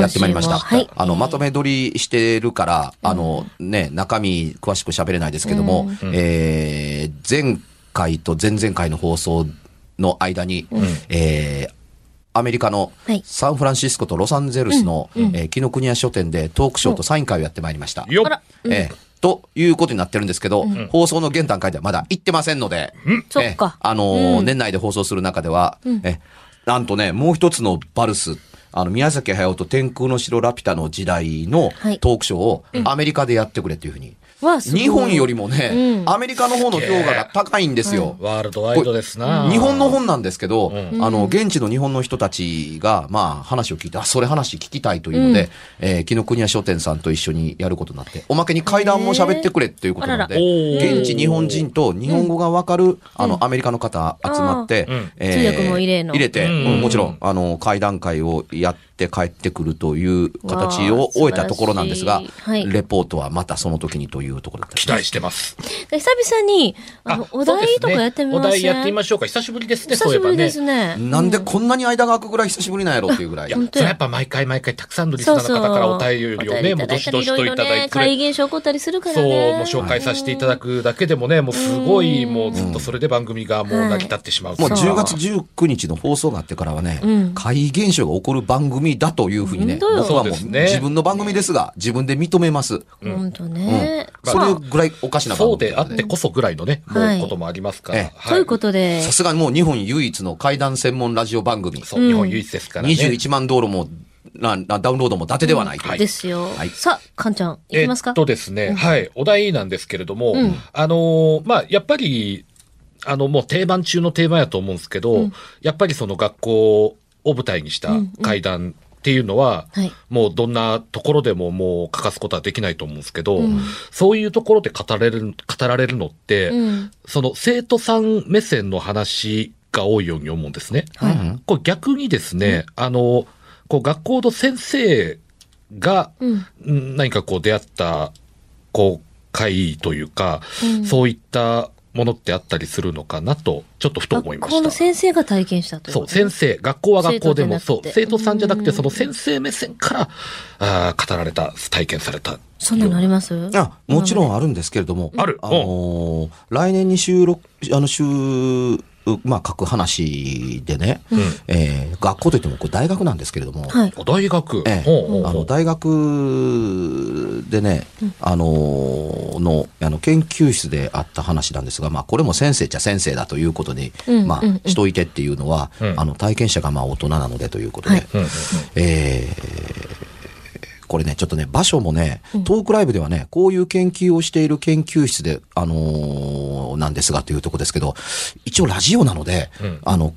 やってまいりました。はい。あの、まとめ撮りしてるから、あの、ね、中身詳しく喋れないですけども、えー前回と前々回の放送の間に、えーアメリカのはい。サンフランシスコとロサンゼルスの、えー紀ノ国屋書店でトークショーとサイン会をやってまいりました。よっ。えーということになってるんですけど、放送の現段階ではまだ行ってませんので、そっか。えーあのー年内で放送する中では、えなんとね、もう一つのバルス、あの、宮崎駿と天空の城ラピュタの時代のはいトークショーをアメリカでやってくれっていうふうに。日本よりもね、うん。アメリカの方の評価が高いんですよ。ワールドワイドですな。日本の本なんですけど、ん。あの、現地の日本の人たちが、まあ、話を聞いて、あ、それ話聞きたいというので、えー、紀ノ国屋書店さんと一緒にやることになって、おまけに会談も喋ってくれっていうことなので、現地日本人と日本語がわかる、あの、アメリカの方集まって、うん。え通訳も入れの。入れて、うん。うんもちろん、あの、会談会をやって帰ってくるという形を終えたところなんですがはい、レポートはまたその時にというところだった期待してます。で久々に、あの、お題とかやってみません？お題やってみましょうか。久しぶりですね、久しぶりですそういえばね。ね。なんでこんなに間が空くぐらい久しぶりなんやろっていうぐらい。いや、それはやっぱ毎回毎回たくさんのリスナーの方からお便りをね、もうどしどしといただいて。怪現象起こったりするからそう、ね。もう紹介させていただくだけでもね、もうすごい、もうずっとそれで番組がもう成り立ってしまう。もうそう10月19日の放送があってからはね、うん怪現象が起こる番組だというふうにね、僕はもうね。自分の番組ですが、自分で認めます。本当ね。それぐらいおかしな番そう組であってこそぐらいのね、もはいうこともありますから。ということで、さすがにもう日本唯一の怪談専門ラジオ番組。そう、日本唯一ですからね。21万道路も、ななダウンロードも伊達ではない。ですよ。はい。さあ、かんちゃん、いきますか？えっとですね、はい、お題なんですけれども、ん。あのーまあ、やっぱり、あの、もう定番中の定番やと思うんですけど、やっぱりその学校を舞台にした会談っていうのは、はい。もうどんなところでももう欠かすことはできないと思うんですけど、そういうところで語れる、語られるのって、うん。その生徒さん目線の話が多いように思うんですね。はい。これ逆にですね、あの、こう学校の先生が、うん。うん何かこう出会った、こう、会というか、うん。そういったものってあったりするのかなと、ちょっとふと思いました。学校の先生が体験したというそう、こと？ね先生、学校は学校でも、そう、生徒さんじゃなくて、うんその先生目線から、あー語られた、体験された。そんなのあります？あもちろんあるんですけれども、あるあのー来年に収録、あの、週、まあ、書く話でね、えー学校といってもこれ大学なんですけれども、はい。お大学。ええ。ほうほうほう。あの大学でね、あのーのあの研究室であった話なんですが、まあ、これも先生っちゃ先生だということに、まあうんうん。うんしといてっていうのは、うん。あの体験者がまあ大人なのでということで、はい。うんうんうん。えーこれね、ちょっとね、場所もね、トークライブではね、こういう研究をしている研究室で、あのーなんですがというとこですけど、一応ラジオなので、うん。あの、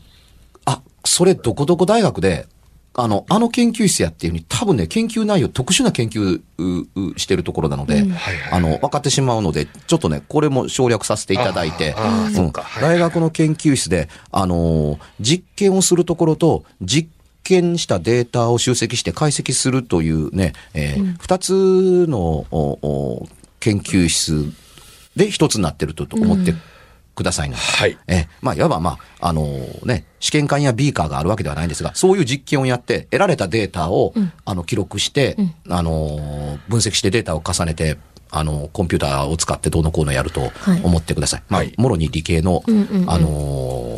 あ、それどこどこ大学で、あの、あの研究室やっていうふうに、多分ね、研究内容、特殊な研究ううしてるところなので、はいはいあの、分かってしまうので、ちょっとね、これも省略させていただいて、うん。大学の研究室で、あのー実験をするところと、実験したデータを集積して解析するというね、えー二つのおお研究室で一つになってると思ってくださいな。はい。えーまあ、いわば、まあ、あのね、試験管やビーカーがあるわけではないんですが、そういう実験をやって、得られたデータを、あの、記録して、あの分析してデータを重ねて、あの、コンピューターを使ってどうのこうのやるとはい。思ってください。まあはい、もろに理系の、うんうんうん。あのと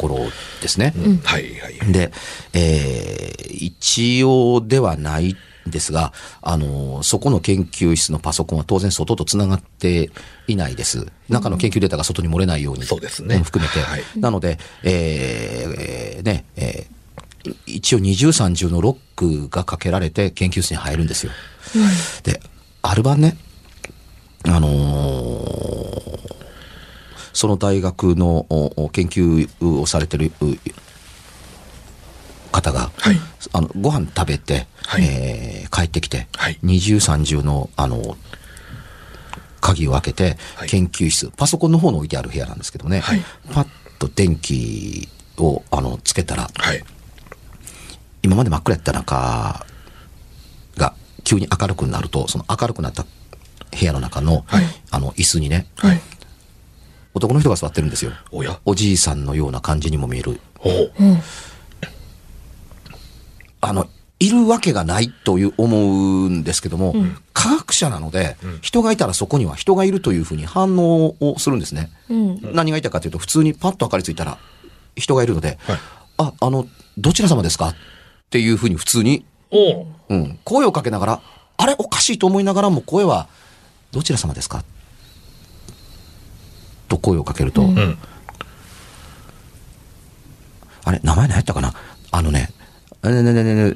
ころですね。はいはい。で、えー一応ではないんですが、あの、そこの研究室のパソコンは当然外とつながっていないです。中の研究データが外に漏れないように。そうですねん含めて。はいなので、えーえーね、えー一応二重三重のロックがかけられて研究室に入るんですよ。で、ある晩ね、あのーその大学の研究をされてるう方が、はい。あのご飯食べて、はい。えー帰ってきて、はい。二重三重のあの鍵を開けて、はい。研究室パソコンの方に置いてある部屋なんですけどね、はい。パッと電気をあのつけたらはい。今まで真っ暗やった中が急に明るくなるとその明るくなった部屋の中の,、はい。あの椅子にね、はい。男の人が座ってるんですよ。おや？おじいさんのような感じにも見える。あのいるわけがないという思うんですけども、科学者なので、人がいたらそこには人がいるというふうに反応をするんですね。うん。何が言いたいかというと、普通にパッと明かりついたら人がいるので、はい。あ、あの、どちら様ですか？っていうふうに普通に、うん、声をかけながら、あれ？おかしいと思いながらも声は、どちら様ですか？と声をかけると、うん。あれ名前何やったかな？あのね、ねねねねね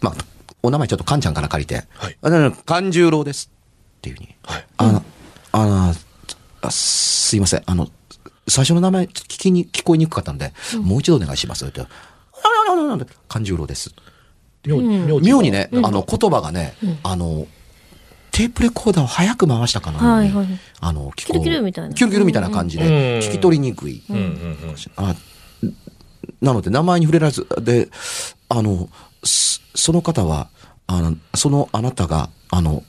まあ、お名前ちょっとカンちゃんから借りて、はいあねね勘十郎ですっていうふうに。はい。あの、あの、あすいません。あの、最初の名前聞きに、聞こえにくかったんで、もう一度お願いします。って。ああああああ勘十郎です。妙に、妙妙にね、あの、言葉がね、あの、テープレコーダーを早く回したかのように、はいはい。あの、聞キルキルみたいな。キュルキュルみたいな感じで、うん。聞き取りにくい。なので、名前に触れられず、で、あの、そその方は、あの、そのあなたが、あの、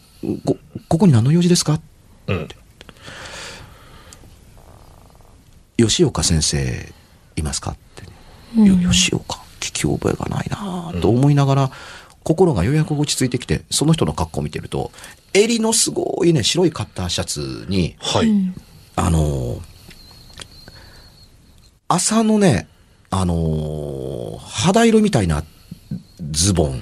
こ、ここに何の用事ですか？うん。吉岡先生いますか？って、よ吉岡聞き覚えがないなぁと思いながら、心がようやく落ち着いてきてその人の格好を見てると襟のすごいね白いカッターシャツにはい。あのー朝のねあのー肌色みたいなズボン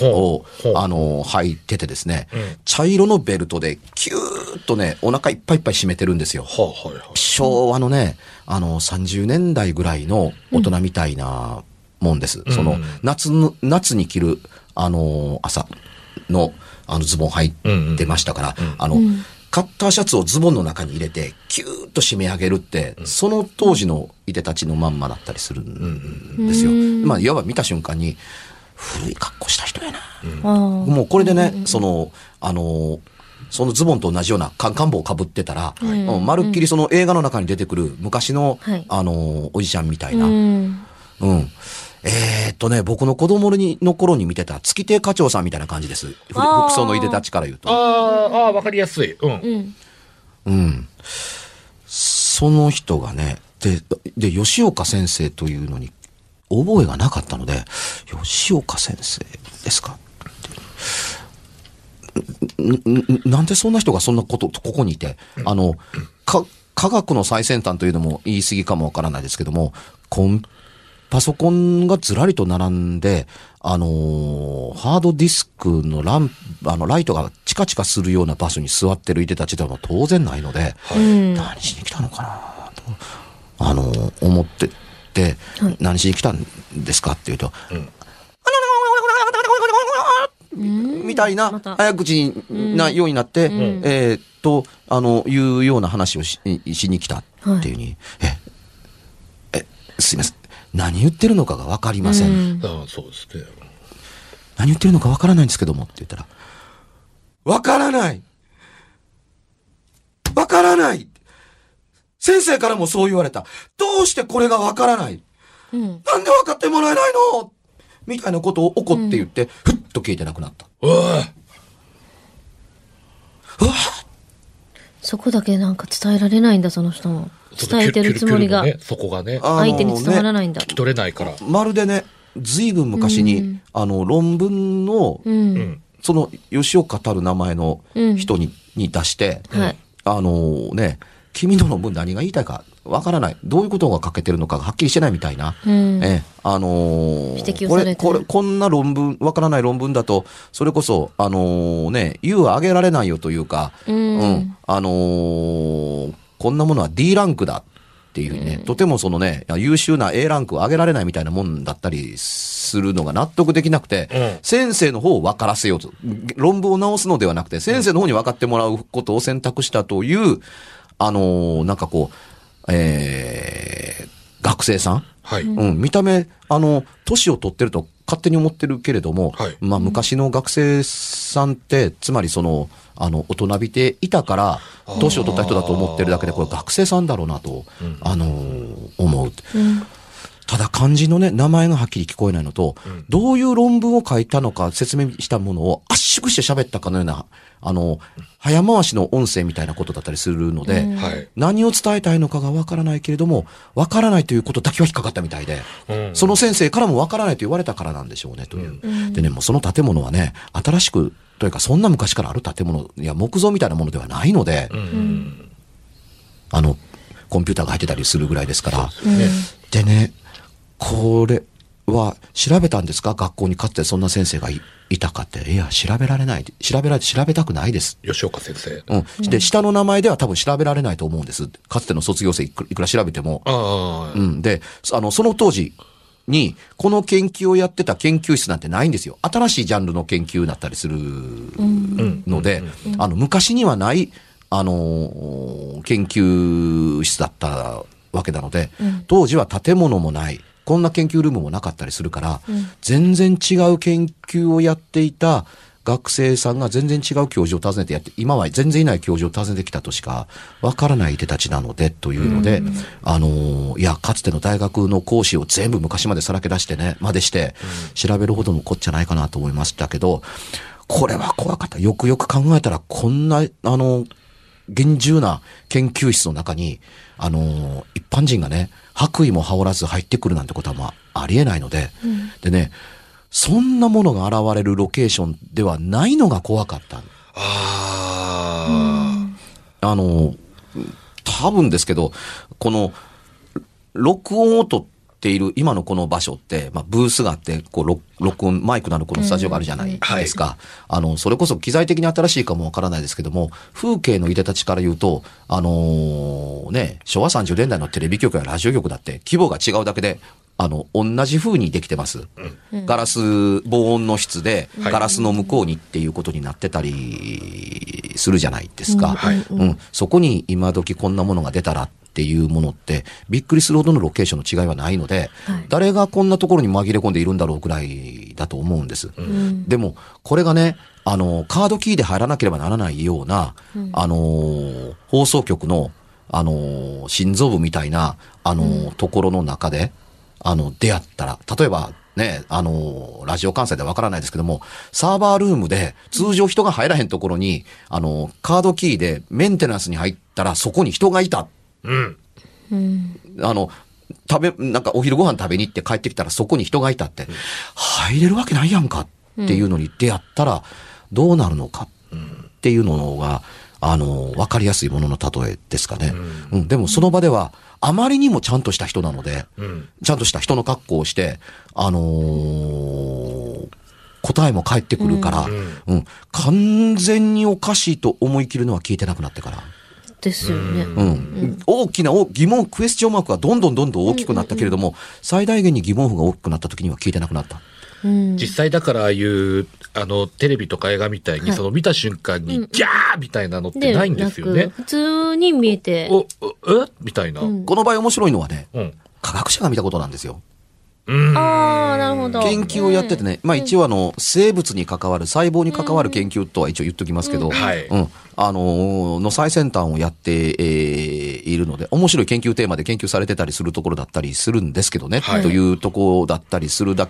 ほをあのー履いててですね、うん茶色のベルトでキューッとねお腹いっぱいいっぱい締めてるんですよ。はあ、はいはい。昭和のね、あの、30年代ぐらいの大人みたいなもんです。そのうん、夏の、夏に着る、あの、朝の、あの、ズボン履いてましたから、あの、カッターシャツをズボンの中に入れて、キューッと締め上げるって、その当時のいでたちのまんまだったりするんですよ。まあ、いわば見た瞬間に、古い格好した人やな。もうこれでね、その、あの、そのズボンと同じようなカンカン帽をかぶってたら、まるっきりその映画の中に出てくる昔の、はい。あの、おじちゃんみたいな。ううん。ん。えーっとね、僕の子供にの頃に見てた月亭課長さんみたいな感じです。服装のいでたちから言うと。ああ、ああ、わかりやすい。うん。うん。うん。その人がね、で、で、吉岡先生というのに覚えがなかったので、吉岡先生ですか？なんでそんな人がそんなこと、ここにいて、あの、か、科学の最先端というのも言い過ぎかもわからないですけども、コン、パソコンがずらりと並んで、あのーハードディスクのラン、あの、ライトがチカチカするような場所に座ってるいでたちでも当然ないので、うん。何しに来たのかなと、あのー思ってて、はい。何しに来たんですかって言うと、みたいな早口なようになって、えーっと、あの、いうような話をししに来たっていうに、え、え、すいません。何言ってるのかがわかりません。うんああ、そうですね。何言ってるのかわからないんですけどもって言ったら、わからないわからない先生からもそう言われた。どうしてこれがわからない？うん。なんで分かってもらえないの？みたいなことを怒って言って、ふっと消えてなくなった。うわそこだけなんか伝えられないんだ、その人も。伝えてるつもりがね、そこがね、相手に伝わらないんだ聞。き取れないから。まるでね、ずいぶん昔に、うんあの、論文の、う。うんん。その、吉岡たる名前の人に,、に出して、はい。あのね、君の論文何が言いたいかわからない。どういうことが書けてるのかがはっきりしてないみたいな。うん。ええ、あのーこれ、これ、こんな論文、わからない論文だと、それこそ、あのーね、優は上げられないよというか、うんあのーこんなものは D ランクだっていうふうにね、とてもそのね、優秀な A ランクを上げられないみたいなもんだったりするのが納得できなくて、うん先生の方を分からせようと。論文を直すのではなくて、先生の方に分かってもらうことを選択したという、あのーなんかこう、えー、学生さん？はい。うん、見た目、あの、年を取ってると勝手に思ってるけれども、はいまあ昔の学生さんって、つまりその、あの、大人びていたから、年を取った人だと思ってるだけで、これ学生さんだろうなと、あのー思う。うん。ただ漢字のね、名前がはっきり聞こえないのと、どういう論文を書いたのか説明したものを圧縮して喋ったかのような、あの、早回しの音声みたいなことだったりするので、はい。何を伝えたいのかがわからないけれども、わからないということだけは引っかかったみたいで、うんその先生からもわからないと言われたからなんでしょうね、という。でね、もうその建物はね、新しく、というかそんな昔からある建物、いや、木造みたいなものではないので、うん。あの、コンピューターが入ってたりするぐらいですから。ね。でね、これは調べたんですか？学校にかつてそんな先生がいいたかって。いや、調べられない。調べられて調べたくないです。吉岡先生。うん。で、下の名前では多分調べられないと思うんです。かつての卒業生いくいくら調べても。ああ、うん。で、あの、その当時に、この研究をやってた研究室なんてないんですよ。新しいジャンルの研究だったりするので、あの、昔にはない、あの、研究室だったわけなので、当時は建物もない。こんな研究ルームもなかったりするから、全然違う研究をやっていた学生さんが全然違う教授を訪ねてやって、今は全然いない教授を訪ねてきたとしかわからない手たちなので、というので、あのーいや、かつての大学の講師を全部昔までさらけ出してね、までして、調べるほどのこっちゃないかなと思いましたけど、これは怖かった。よくよく考えたら、こんな、あの、厳重な研究室の中に、あの、一般人がね、白衣も羽織らず入ってくるなんてことはまあ、ありえないので、でね、そんなものが現れるロケーションではないのが怖かった。ああの、多分ですけど、この、録音を取っている今のこの場所って、まあ、ブースがあって、こう、録録音、マイクのあるこのスタジオがあるじゃないですか。あの、それこそ機材的に新しいかもわからないですけども、風景の入れ立ちから言うと、あのーね、昭和30年代のテレビ局やラジオ局だって規模が違うだけで、あの、同じ風にできてます。ガラス、防音の室で、はい。ガラスの向こうにっていうことになってたりするじゃないですか。はい。うん、そこに今時こんなものが出たらっていうものって、びっくりするほどのロケーションの違いはないので、はい誰がこんなところに紛れ込んでいるんだろうぐらいだと思うんです。うんでも、これがね、あの、カードキーで入らなければならないような、あの、放送局の、あの、心臓部みたいな、あの、ところの中で、あの、出会ったら、例えば、ね、あの、ラジオ関西でわからないですけども、サーバールームで通常人が入らへんところに、あの、カードキーでメンテナンスに入ったらそこに人がいた。あ、うん。うんあの、食べ、なんかお昼ご飯食べに行って帰ってきたらそこに人がいたって、入れるわけないやんかっていうのに出会ったらどうなるのかっていうのが、あの、わかりやすいものの例えですかね。うん、でもその場では、あまりにもちゃんとした人なので、うん。ちゃんとした人の格好をして、あのー答えも返ってくるから、うん、完全におかしいと思い切るのは聞いてなくなってから。ですよね。うん、大きなお疑問、クエスチョンマークがどんどんどんどん大きくなったけれども、最大限に疑問符が大きくなった時には聞いてなくなった。うん実際だからああいう、あの、テレビとか映画みたいに、はいその見た瞬間に、ギャーみたいなのってないんですよねなく。普通に見えて。お、おえ？みたいな。うんこの場合面白いのはね、うん。科学者が見たことなんですよ。うん。ああ、なるほど。研究をやっててね、まあ一応あの、生物に関わる、細胞に関わる研究とは一応言っときますけど、うん。あのーの最先端をやって、えーいるので、面白い研究テーマで研究されてたりするところだったりするんですけどね、はいというところだったりするだ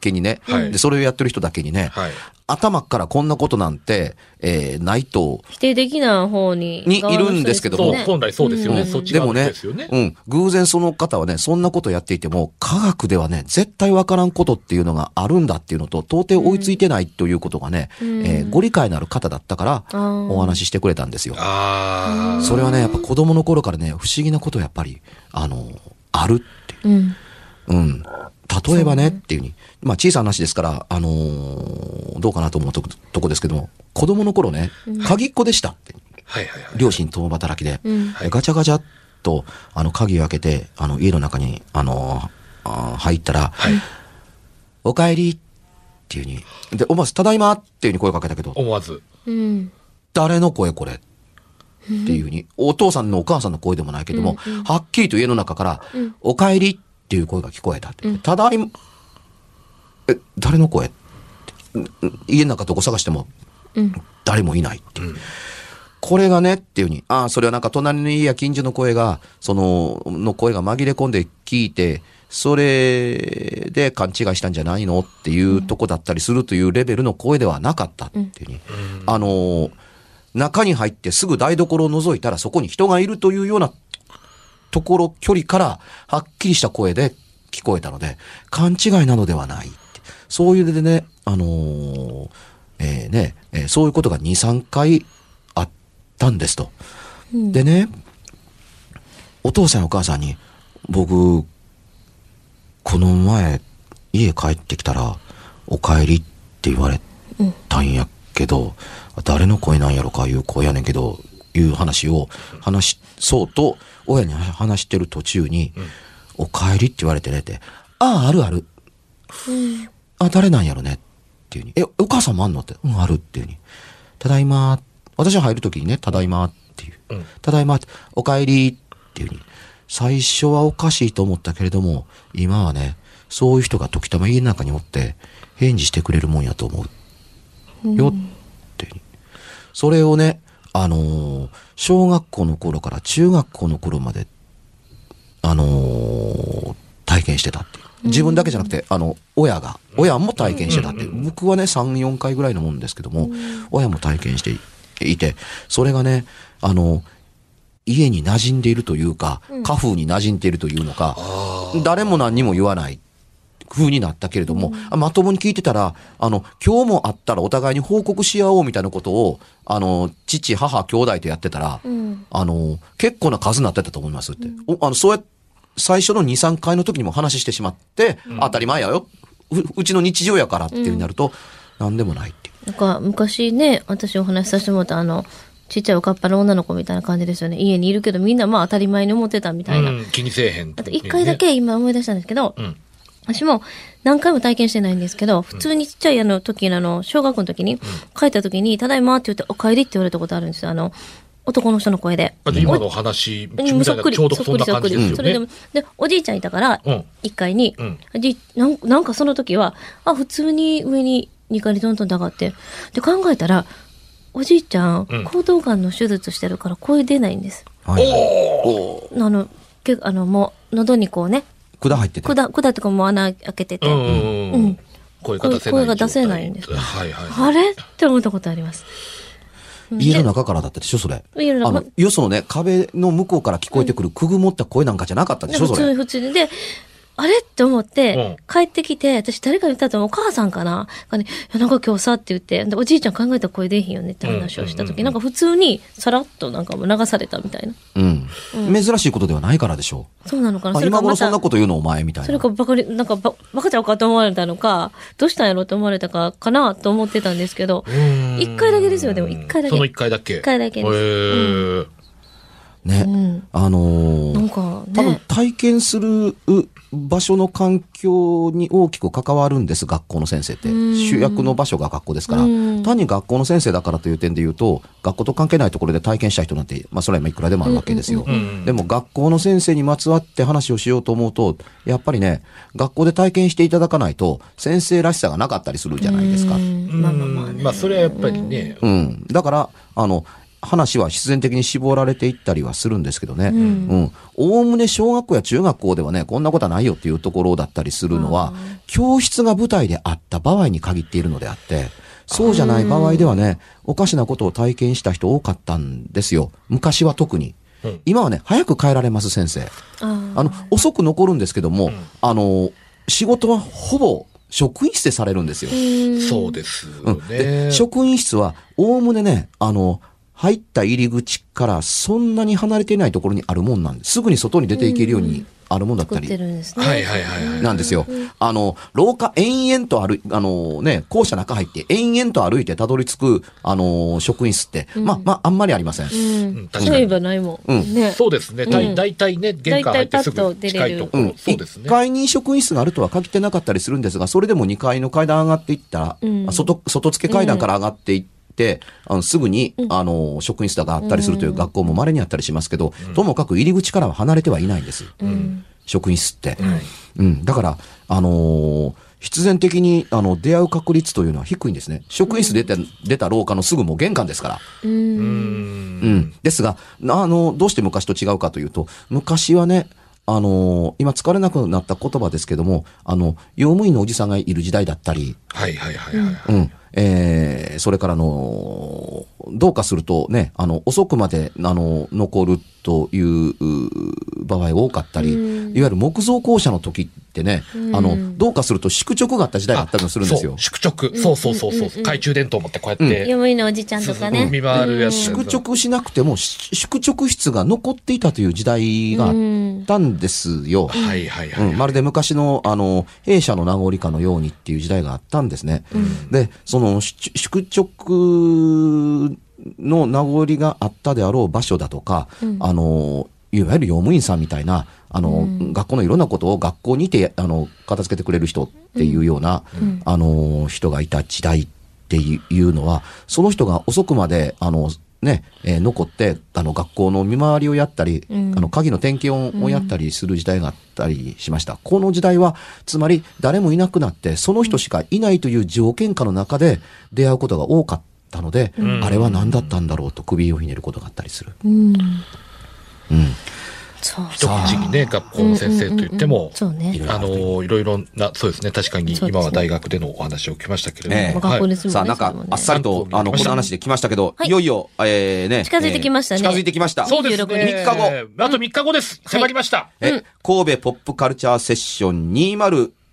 けにね、はいで、それをやってる人だけにね、はい。頭からこんなことなんて、えーないと、否定的な方に。にいるんですけども本来そうですよね。うんそっちでもねですよね。うん、偶然その方はね、そんなことやっていても、科学ではね、絶対わからんことっていうのがあるんだっていうのと、到底追いついてないということがね、うんえーご理解のある方だったから、お話ししてくれたんですよ。それはね、やっぱ子供の頃からね、不思議なことやっぱり、あの、あるっていう。うん。うん。例えばねっていうふうに、まあ小さな話ですから、あのーどうかなと思うととこですけども、子供の頃ね、鍵っ子でしたって。はいはいはい。両親共働きで。うん。はいガチャガチャっと、あの、鍵を開けて、あの、家の中に、あの、あー入ったら、はい。お帰りっていうふうに、で、思わず、ただいまっていうふうに声かけたけど、思わず。うん。誰の声これ？っていうふうに、お父さんのお母さんの声でもないけども、はっきりと家の中から、お帰りっていう声が聞こえたって。ただいま、え、誰の声？ってん家の中どこ探しても、うん。誰もいないっていう。これがねっていうふうに、ああ、それはなんか隣の家や近所の声が、その、の声が紛れ込んで聞いて、それで勘違いしたんじゃないのっていうとこだったりするというレベルの声ではなかったっていうふうに。あのー中に入ってすぐ台所を覗いたらそこに人がいるというようなところ、距離からはっきりした声で聞こえたので、勘違いなのではないって。そういうでね、あのーえーね、えーそういうことが2、3回あったんですと。でね、お父さんやお母さんに、僕、この前、家帰ってきたら、お帰りって言われたんやけど、誰の声なんやろかいう声やねんけど、いう話を話そうと、親に話してる途中に、お帰りって言われてねって、ああ、あるある。あ、誰なんやろねっていうに。え、お母さんもあんのって。うん、あるっていうに。ただいま、私が入るときにね、ただいまっていう。うんただいま、お帰りっていうに。最初はおかしいと思ったけれども、今はね、そういう人が時たま家の中におって、返事してくれるもんやと思う。よっていうに。それをね、あのー小学校の頃から中学校の頃まで、あのー体験してたっていう。自分だけじゃなくて、あの、親が、親も体験してたっていう。僕はね、3、4回ぐらいのもんですけども、親も体験していて、それがね、あの、家に馴染んでいるというか、家風に馴染んでいるというのか、誰も何にも言わない風になったけれども、あまともに聞いてたら、あの、今日もあったらお互いに報告し合おうみたいなことを、あの、父、母、兄弟とやってたら、うん。あの、結構な数になってたと思いますって。おあの、そうや最初の2、3回の時にも話してしまって、当たり前やよ。ううちの日常やからっていう風になると、なんでもないっていう。なんか、昔ね、私お話しさせてもらったあの、ちっちゃいおかっぱの女の子みたいな感じですよね。家にいるけどみんなまあ当たり前に思ってたみたいな。うん、気にせえへん。あと一回だけ今思い出したんですけど、うん。私も何回も体験してないんですけど、普通にちっちゃいあの時のあの、小学校の時に、帰った時に、ただいまって言って、お帰りって言われたことあるんですよ。あの、男の人の声で。あで今の話、みたいな、うんそっくり、ちょうどそんな感じですよそれでもね。、で、おじいちゃんいたからうん、一階に、うんじなんなんかその時は、あ、普通に上に2階にトントンと上がって、で、考えたら、おじいちゃん、うん喉頭がんの手術してるから声出ないんです。はい。おあの、けあの、もう、喉にこうね、管入ってて。管、管ってかもう穴開けてて、うんうんううんん。声が出せない。声が出せないんですはいはい。あれって思ったことあります？家の中からだったでしょ、それ。家の中あの、よそのね、壁の向こうから聞こえてくるくぐもった声なんかじゃなかったでしょ、それ。普通に普通に。で、あれ？って思って、う帰ってきて、私誰かに言ったとお母さんかな？がね、いやなんか今日さって言って、でおじいちゃん考えたら声出えへんよねって話をした時、なんか普通にさらっとなんか流されたみたいな。うん。珍しいことではないからでしょそうなのかう。な？あ今頃そんなとこと言うのお前みたいな。それかバカに、なんかば、バカちゃうかと思われたのか、どうしたんやろうと思われたか、かなと思ってたんですけど、うん。一回だけですよでも一回だけ。その一回だけ。一回だけです。へーね。うん。あのーなんか多分ね、体験するう場所の環境に大きく関わるんです、学校の先生って。うん主役の場所が学校ですからうん。単に学校の先生だからという点で言うと、学校と関係ないところで体験した人なんて、まあそれはいくらでもあるわけですようんうんうん。でも学校の先生にまつわって話をしようと思うと、やっぱりね、学校で体験していただかないと、先生らしさがなかったりするじゃないですか。うんまあまあまあね。まあ、それはやっぱりね、うん。だから、あの、話は必然的に絞られていったりはするんですけどね。うん。おおむね小学校や中学校ではね、こんなことはないよっていうところだったりするのは、教室が舞台であった場合に限っているのであって、そうじゃない場合ではね、おかしなことを体験した人多かったんですよ。昔は特に。うん今はね、早く帰られます、先生。あの、遅く残るんですけども、あの、仕事はほぼ職員室でされるんですよ。そうですうんよでね。職員室は、おおむねね、あの、入った入り口からそんなに離れていないところにあるもんなんです。すぐに外に出ていけるようにあるもんだった作ってり。るんですね。はいはいはいはい。なんですよ。あの、廊下延々と歩い、あのね、校舎中入って延々と歩いてたどり着く、あの、職員室って、まあ、まあ、あんまりありません。うん。確かにそういえばないもん。うんね。そうですね。だい大体ね、玄関入ってすぐ近いところ。。そうです1ね。階に職員室があるとは限ってなかったりするんですが、それでも2階の階段上がっていったら、うんあ外、外付け階段から上がっていって、あのすぐに、あの、職員室があったりするという学校も稀にあったりしますけど、ともかく入り口からは離れてはいないんです。職員室って。うん。だから、あのー必然的に、あの、出会う確率というのは低いんですね。職員室出て、出た廊下のすぐもう玄関ですから。うん。うんうん。ですが、あの、どうして昔と違うかというと、昔はね、あのー今使われなくなった言葉ですけども、あの、用務員のおじさんがいる時代だったり、はいはいはいはい。うん。えーそれからあの、どうかするとね、あの、遅くまで、あの、残るというう場合が多かったり、いわゆる木造校舎の時ってね、あの、どうかすると宿直があった時代があったりもするんですよ。宿直。そうそうそうそう。懐中電灯持ってこうやって。読みのおじちゃんとかね。見回るやつ。宿直しなくても、し宿直室が残っていたという時代があったんですよ。はいはいはい。うん、まるで昔の、あの、弊社の名残かのようにっていう時代があったんですね。で、その、し宿直の名残があったであろう場所だとか、あの、いわゆる用務員さんみたいな、あの、学校のいろんなことを学校にて、あの、片付けてくれる人っていうような、あの、人がいた時代っていうのは、その人が遅くまで、あの、ね、えー残って、あの、学校の見回りをやったり、あの、鍵の点検ををやったりする時代があったりしました。この時代は、つまり、誰もいなくなって、その人しかいないという条件下の中で出会うことが多かったので、あれは何だったんだろうと首をひねることがあったりする。うん。一口にね、学校の先生と言っても、そうね。あの、いろいろな、そうですね。確かに今は大学でのお話を聞きましたけれども。さあ、なんかあっさりと、あの、この話で来ましたけど、はいいよいよ、えーね。近づいてきましたねえー近づいてきました。そうですね。26日3日後。あと3日後です。迫りました。え、神戸ポップカルチャーセッション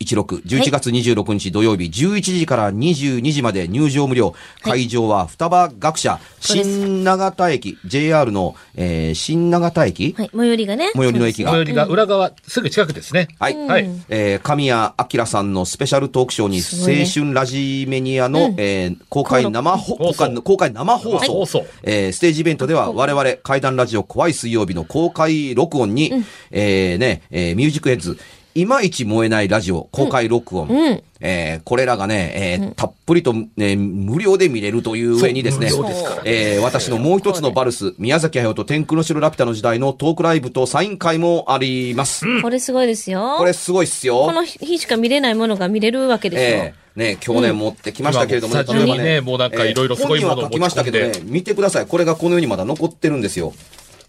2016、11月26日土曜日、11時から22時まで入場無料。会場は双葉学者、新長田駅、JR の、えー新長田駅、はい。最寄りがね。最寄りの駅が。最寄りが裏側、すぐ近くですね。はい。はい。えー神谷明さんのスペシャルトークショーに、青春ラジメニアの、えー公開生放放送。公開生放送、放送えーステージイベントでは我々怪談ラジオ怖い水曜日の公開録音に、えーね、えーミュージックヘッズ、いまいち燃えないラジオ公開録音、うんえーこれらがね、えーたっぷりと、ね、無料で見れるという上にですね、すえー私のもう一つのバルス、宮崎駿と天空の城ラピュタの時代のトークライブとサイン会もあります。これすごいですよ。これすごいっすよ。この日しか見れないものが見れるわけですよ。ええね、去年持ってきましたけれども、今もスタジオにねもうなんかいろいろすごいものを本人は書きましたけどね見てください。これがこの世にまだ残ってるんですよ。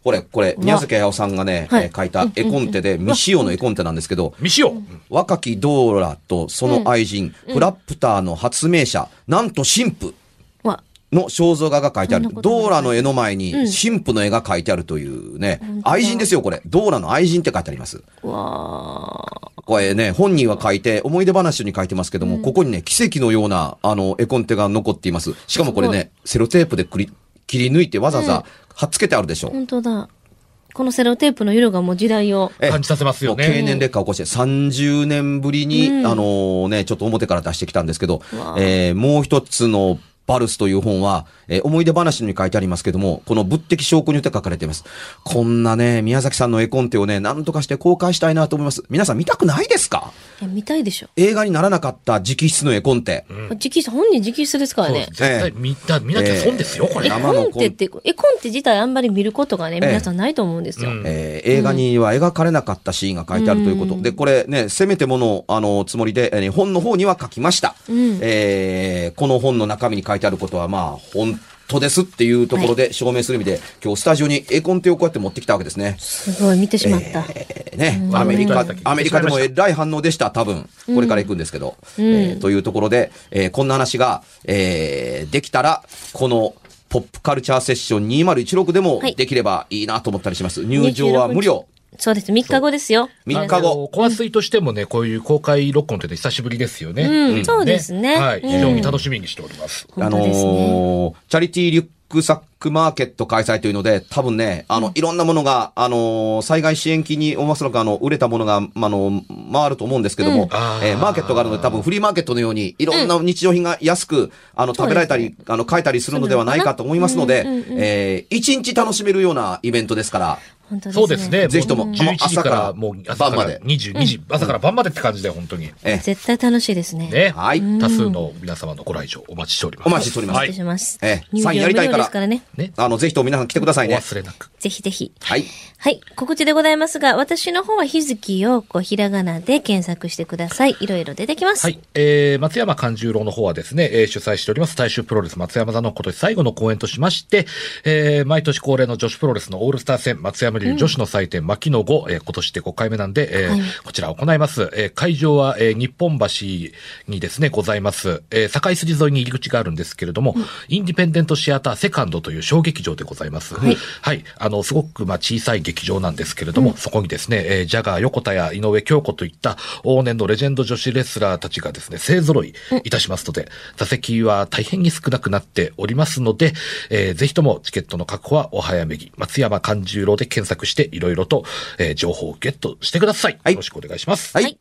これ、これ、宮崎駿さんがね、書いた絵コンテで、未使用の絵コンテなんですけど、未使用。若きドーラとその愛人、フラップターの発明者、なんと神父わ、の肖像画が書いてある。ドーラの絵の前に神父の絵が書いてあるというね、愛人ですよ、これ。ドーラの愛人って書いてあります。わー。これね、本人は書いて、思い出話に書いてますけども、ここにね、奇跡のような、あの、絵コンテが残っています。しかもこれね、セロテープでくり切り抜いてわざわざ貼っつけてあるでしょ。本当だ。このセロテープの色がもう時代を。え感じさせますよねもう経年劣化を起こして30年ぶりに、あのね、ちょっと表から出してきたんですけど、えーもう一つのバルスという本は、えー思い出話に書いてありますけども、この物的証拠によって書かれています。こんなね、宮崎さんの絵コンテをね、なんとかして公開したいなと思います。皆さん見たくないですか？いや、見たいでしょ。映画にならなかった直筆の絵コンテ。直筆、本人直筆ですからね。絶対見た、見なきゃ損ですよ、これ。絵生のコンテって、絵コンテ自体あんまり見ることがね、皆さんないと思うんですよ。うんえー映画には描かれなかったシーンが書いてあるということ。で、これね、せめてもの、あの、つもりで、えー本の方には書きました。えーこの本の中身に書いてあることは、まあ、本当ですっていうところで証明する意味で、今日スタジオに絵コンテをこうやって持ってきたわけですね。すごい、見てしまった。えーね、アメリカ、アメリカでもえらい反応でした、多分。これから行くんですけど。えーというところで、えーこんな話が、えーできたら、この、ポップカルチャーセッション2016でもはいできればいいなと思ったりします。入場は無料。そうです。3日後ですよ。3日後。コアスイとしてもね、こういう公開録音って久しぶりですよね。うんそうですねはい。うん非常に楽しみにしております。あの本当ですね。ーチャリティーリュックサックマーケット開催というので、多分ね、あの、いろんなものが、あのー災害支援金に、おそらくあの、売れたものが、まあの、回ると思うんですけども、あーえーマーケットがあるので、多分フリーマーケットのように、いろんな日常品が安く、あの、食べられたり、あの、買えたりするのではないかと思いますので、えー一日楽しめるようなイベントですから、ね。そうですね。ぜひともう11時か朝からら、もう朝から晩まで22時、朝から晩までって感じで、本当に。えー絶対楽しいですね。ね。はい多数の皆様のご来場お待ちしております。お待ちしておりますはい失礼します。ええサインやりたいからですからね。ね。あの、ぜひとも皆さん来てくださいおね。忘れなく。ぜひぜひ。はい。はい。告知でございますが、私の方は日月陽子ひらがなで検索してください。いろいろ出てきます。はい。えー、松山勘十郎の方はですね、えー主催しております大衆プロレス松山座の今年最後の公演としまして、えー、毎年恒例の女子プロレスのオールスター戦松山流女子の祭典、牧野5、えー今年で5回目なんで、えーはいこちら行います。えー会場は、えー日本橋にですね、ございます。えー境筋沿いに入り口があるんですけれども、インディペンデントシアターセカンドという小劇場でございます。はいはい。あの、すごく、まあ、小さい劇場なんですけれども、そこにですね、えージャガー横田や井上京子といった往年のレジェンド女子レスラーたちがですね、勢揃いいたしますので、座席は大変に少なくなっておりますので、えーぜひともチケットの確保はお早めに、松山勘十郎で検索して、いろいろと、えー情報をゲットしてください。はいよろしくお願いします。はい。はい